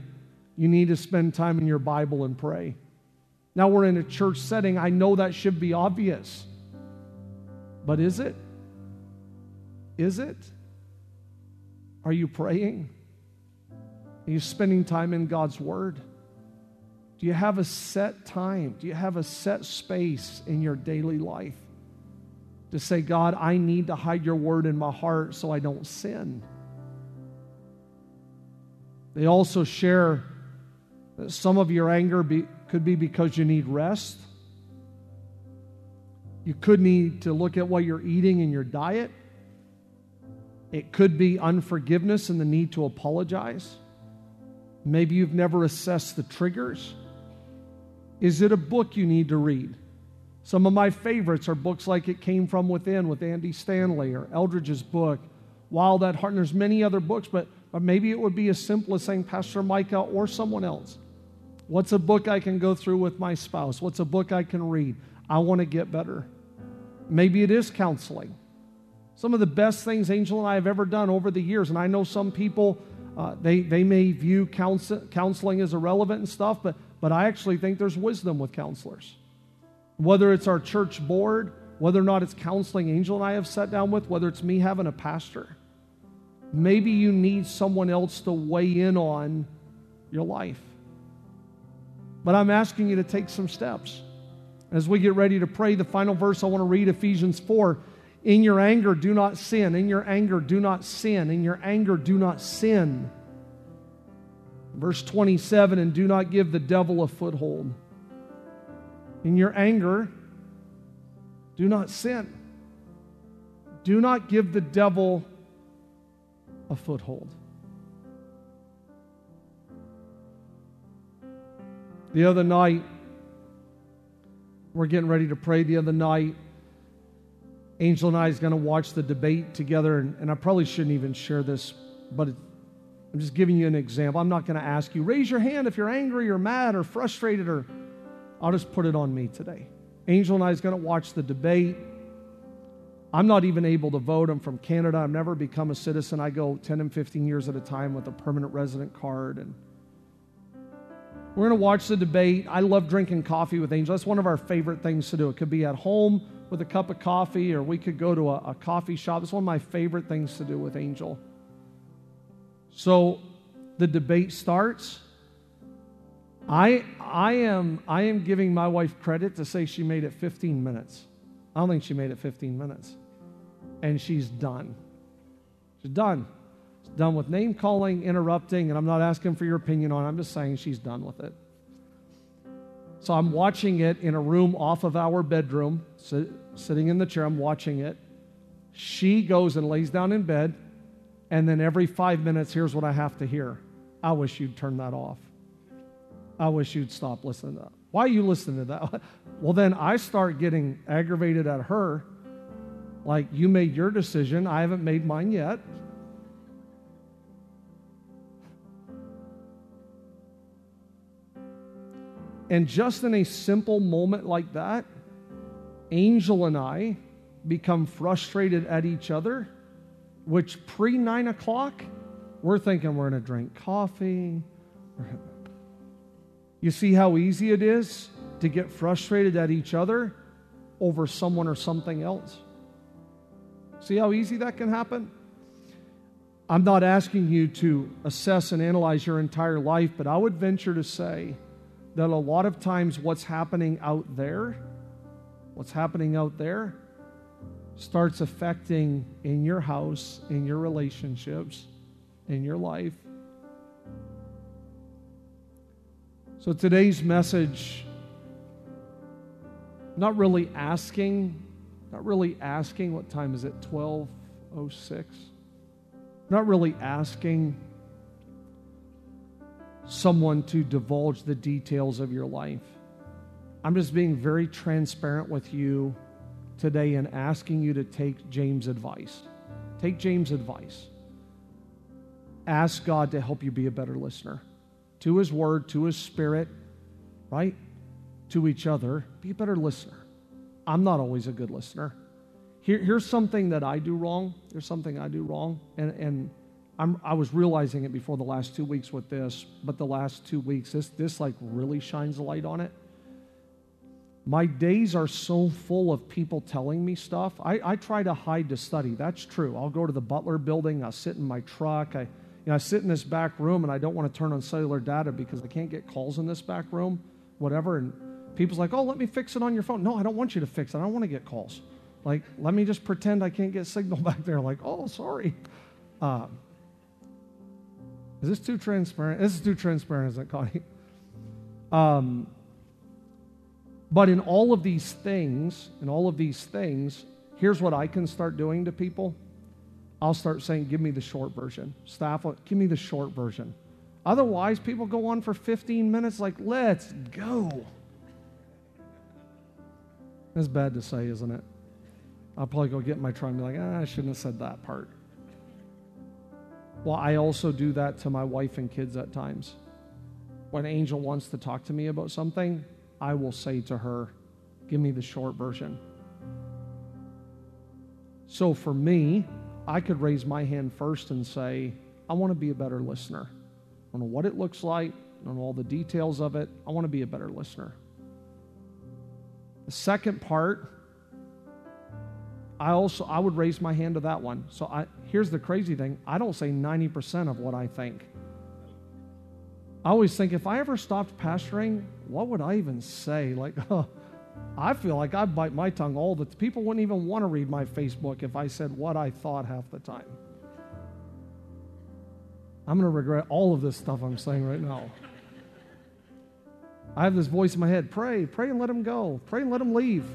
you need to spend time in your Bible and pray. Now we're in a church setting. I know that should be obvious. But is it? Is it? Are you praying? Are you spending time in God's Word? Do you have a set time? Do you have a set space in your daily life to say, God, I need to hide your word in my heart so I don't sin? They also share that some of your anger be, could be because you need rest. You could need to look at what you're eating in your diet. It could be unforgiveness and the need to apologize. Maybe you've never assessed the triggers. Is it a book you need to read? Some of my favorites are books like It Came From Within with Andy Stanley or Eldredge's book, Wild at Heart. And there's many other books, but, but maybe it would be as simple as saying, Pastor Micah or someone else, what's a book I can go through with my spouse? What's a book I can read? I want to get better. Maybe it is counseling. Some of the best things Angel and I have ever done over the years, and I know some people, uh, they, they may view counsel, counseling as irrelevant and stuff, but, but I actually think there's wisdom with counselors. Whether it's our church board, whether or not it's counseling Angel and I have sat down with, whether it's me having a pastor, maybe you need someone else to weigh in on your life. But I'm asking you to take some steps. As we get ready to pray, the final verse I want to read, Ephesians 4. In your anger, do not sin. In your anger, do not sin. In your anger, do not sin. Verse 27 And do not give the devil a foothold. In your anger, do not sin. Do not give the devil a foothold. The other night, we're getting ready to pray the other night. Angel and I is going to watch the debate together, and, and I probably shouldn't even share this, but it, I'm just giving you an example. I'm not going to ask you, raise your hand if you're angry or mad or frustrated, or I'll just put it on me today. Angel and I is going to watch the debate. I'm not even able to vote. I'm from Canada. I've never become a citizen. I go 10 and 15 years at a time with a permanent resident card, and we're going to watch the debate. I love drinking coffee with Angel. That's one of our favorite things to do. It could be at home with a cup of coffee, or we could go to a, a coffee shop. It's one of my favorite things to do with Angel. So the debate starts. I, I, am, I am giving my wife credit to say she made it 15 minutes. I don't think she made it 15 minutes. And she's done. She's done done with name calling, interrupting, and I'm not asking for your opinion on it. I'm just saying she's done with it. So I'm watching it in a room off of our bedroom, sit, sitting in the chair. I'm watching it. She goes and lays down in bed, and then every five minutes, here's what I have to hear I wish you'd turn that off. I wish you'd stop listening to that. Why are you listening to that? Well, then I start getting aggravated at her. Like, you made your decision. I haven't made mine yet. And just in a simple moment like that, Angel and I become frustrated at each other, which pre nine o'clock, we're thinking we're going to drink coffee. You see how easy it is to get frustrated at each other over someone or something else? See how easy that can happen? I'm not asking you to assess and analyze your entire life, but I would venture to say that a lot of times what's happening out there, what's happening out there, starts affecting in your house, in your relationships, in your life. So today's message, not really asking, not really asking, what time is it? 1206. Not really asking someone to divulge the details of your life. I'm just being very transparent with you today and asking you to take James' advice. Take James' advice. Ask God to help you be a better listener to His Word, to His Spirit, right? To each other. Be a better listener. I'm not always a good listener. Here, here's something that I do wrong. There's something I do wrong. And, and I'm, i was realizing it before the last two weeks with this, but the last two weeks, this, this like really shines a light on it. My days are so full of people telling me stuff. I, I try to hide to study. That's true. I'll go to the Butler building. I'll sit in my truck. I, you know, I sit in this back room and I don't want to turn on cellular data because I can't get calls in this back room. whatever. And people's like, oh, let me fix it on your phone. No, I don't want you to fix it. I don't want to get calls. Like, let me just pretend I can't get signal back there. Like, oh, sorry. Uh, is this too transparent? This is too transparent, isn't it, Connie? Um, but in all of these things, in all of these things, here's what I can start doing to people. I'll start saying, give me the short version. Staff, give me the short version. Otherwise, people go on for 15 minutes like, let's go. That's bad to say, isn't it? I'll probably go get in my truck and be like, ah, I shouldn't have said that part. Well, I also do that to my wife and kids at times. When Angel wants to talk to me about something, I will say to her, Give me the short version. So for me, I could raise my hand first and say, I want to be a better listener. I don't know what it looks like, I don't know all the details of it. I want to be a better listener. The second part, I also I would raise my hand to that one. So I here's the crazy thing. I don't say 90% of what I think. I always think if I ever stopped pastoring, what would I even say? Like, I feel like I bite my tongue all the people wouldn't even want to read my Facebook if I said what I thought half the time. I'm going to regret all of this stuff I'm saying right now. I have this voice in my head pray, pray and let him go, pray and let him leave.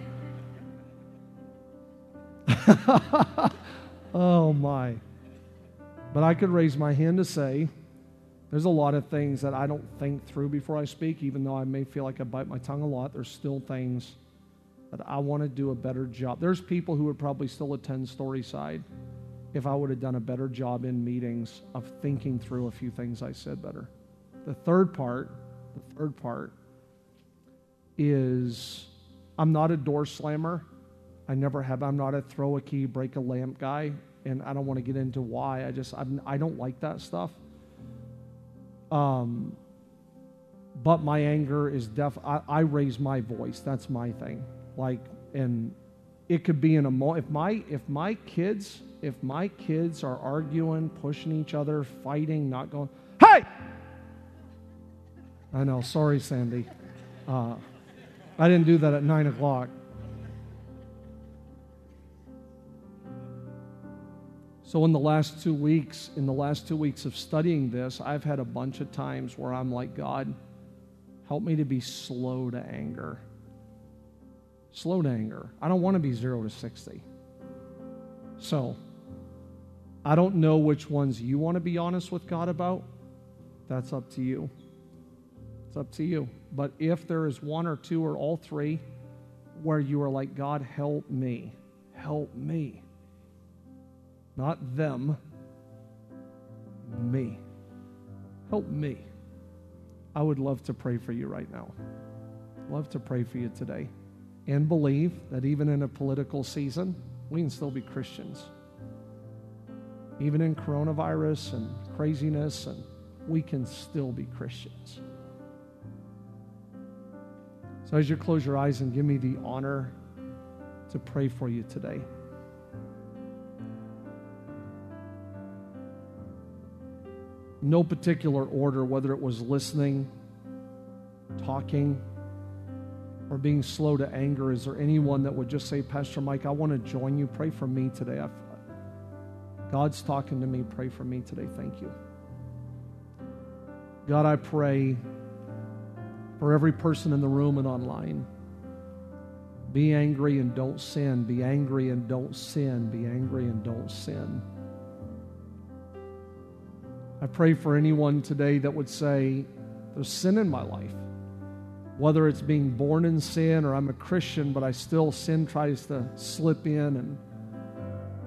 oh my. But I could raise my hand to say, there's a lot of things that I don't think through before I speak, even though I may feel like I bite my tongue a lot. There's still things that I want to do a better job. There's people who would probably still attend Storyside if I would have done a better job in meetings of thinking through a few things I said better. The third part, the third part is I'm not a door slammer. I never have. I'm not a throw a key, break a lamp guy, and I don't want to get into why. I just I'm, I don't like that stuff. Um, but my anger is def. I, I raise my voice. That's my thing. Like, and it could be in a mo. If my if my kids if my kids are arguing, pushing each other, fighting, not going, hey. I know. Sorry, Sandy. Uh, I didn't do that at nine o'clock. So, in the last two weeks, in the last two weeks of studying this, I've had a bunch of times where I'm like, God, help me to be slow to anger. Slow to anger. I don't want to be zero to 60. So, I don't know which ones you want to be honest with God about. That's up to you. It's up to you. But if there is one or two or all three where you are like, God, help me, help me not them, me. Help me. I would love to pray for you right now. Love to pray for you today. And believe that even in a political season, we can still be Christians. Even in coronavirus and craziness, and we can still be Christians. So, as you close your eyes and give me the honor to pray for you today. No particular order, whether it was listening, talking, or being slow to anger. Is there anyone that would just say, Pastor Mike, I want to join you? Pray for me today. I've, God's talking to me. Pray for me today. Thank you. God, I pray for every person in the room and online. Be angry and don't sin. Be angry and don't sin. Be angry and don't sin. I pray for anyone today that would say, There's sin in my life. Whether it's being born in sin or I'm a Christian, but I still, sin tries to slip in. And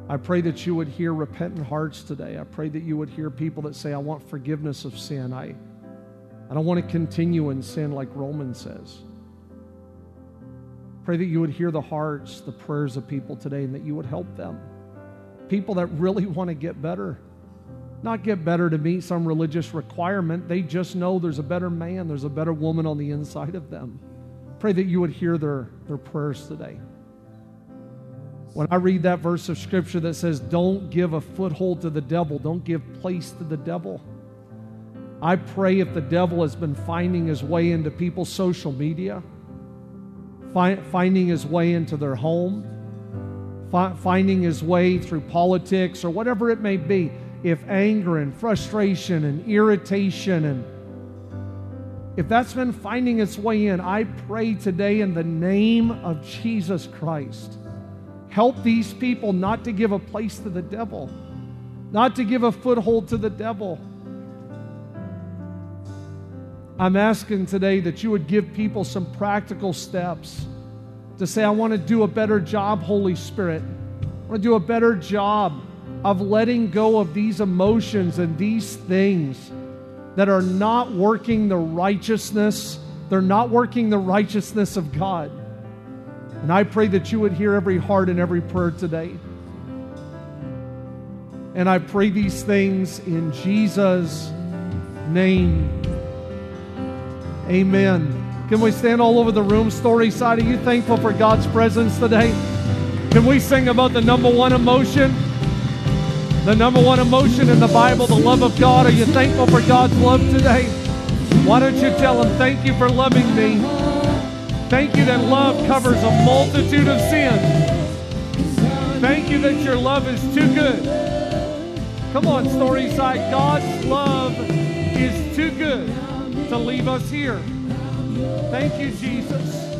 I pray that you would hear repentant hearts today. I pray that you would hear people that say, I want forgiveness of sin. I, I don't want to continue in sin like Romans says. Pray that you would hear the hearts, the prayers of people today, and that you would help them. People that really want to get better not get better to meet some religious requirement. They just know there's a better man, there's a better woman on the inside of them. Pray that you would hear their, their prayers today. When I read that verse of scripture that says, Don't give a foothold to the devil, don't give place to the devil. I pray if the devil has been finding his way into people's social media, finding his way into their home, finding his way through politics or whatever it may be, if anger and frustration and irritation and if that's been finding its way in, I pray today in the name of Jesus Christ. Help these people not to give a place to the devil, not to give a foothold to the devil. I'm asking today that you would give people some practical steps to say, I want to do a better job, Holy Spirit. I want to do a better job of letting go of these emotions and these things that are not working the righteousness, they're not working the righteousness of God. And I pray that you would hear every heart and every prayer today. And I pray these things in Jesus' name. Amen. Can we stand all over the room? Storyside, are you thankful for God's presence today? Can we sing about the number one emotion? The number one emotion in the Bible, the love of God. Are you thankful for God's love today? Why don't you tell Him, Thank you for loving me. Thank you that love covers a multitude of sins. Thank you that your love is too good. Come on, Storyside. God's love is too good to leave us here. Thank you, Jesus.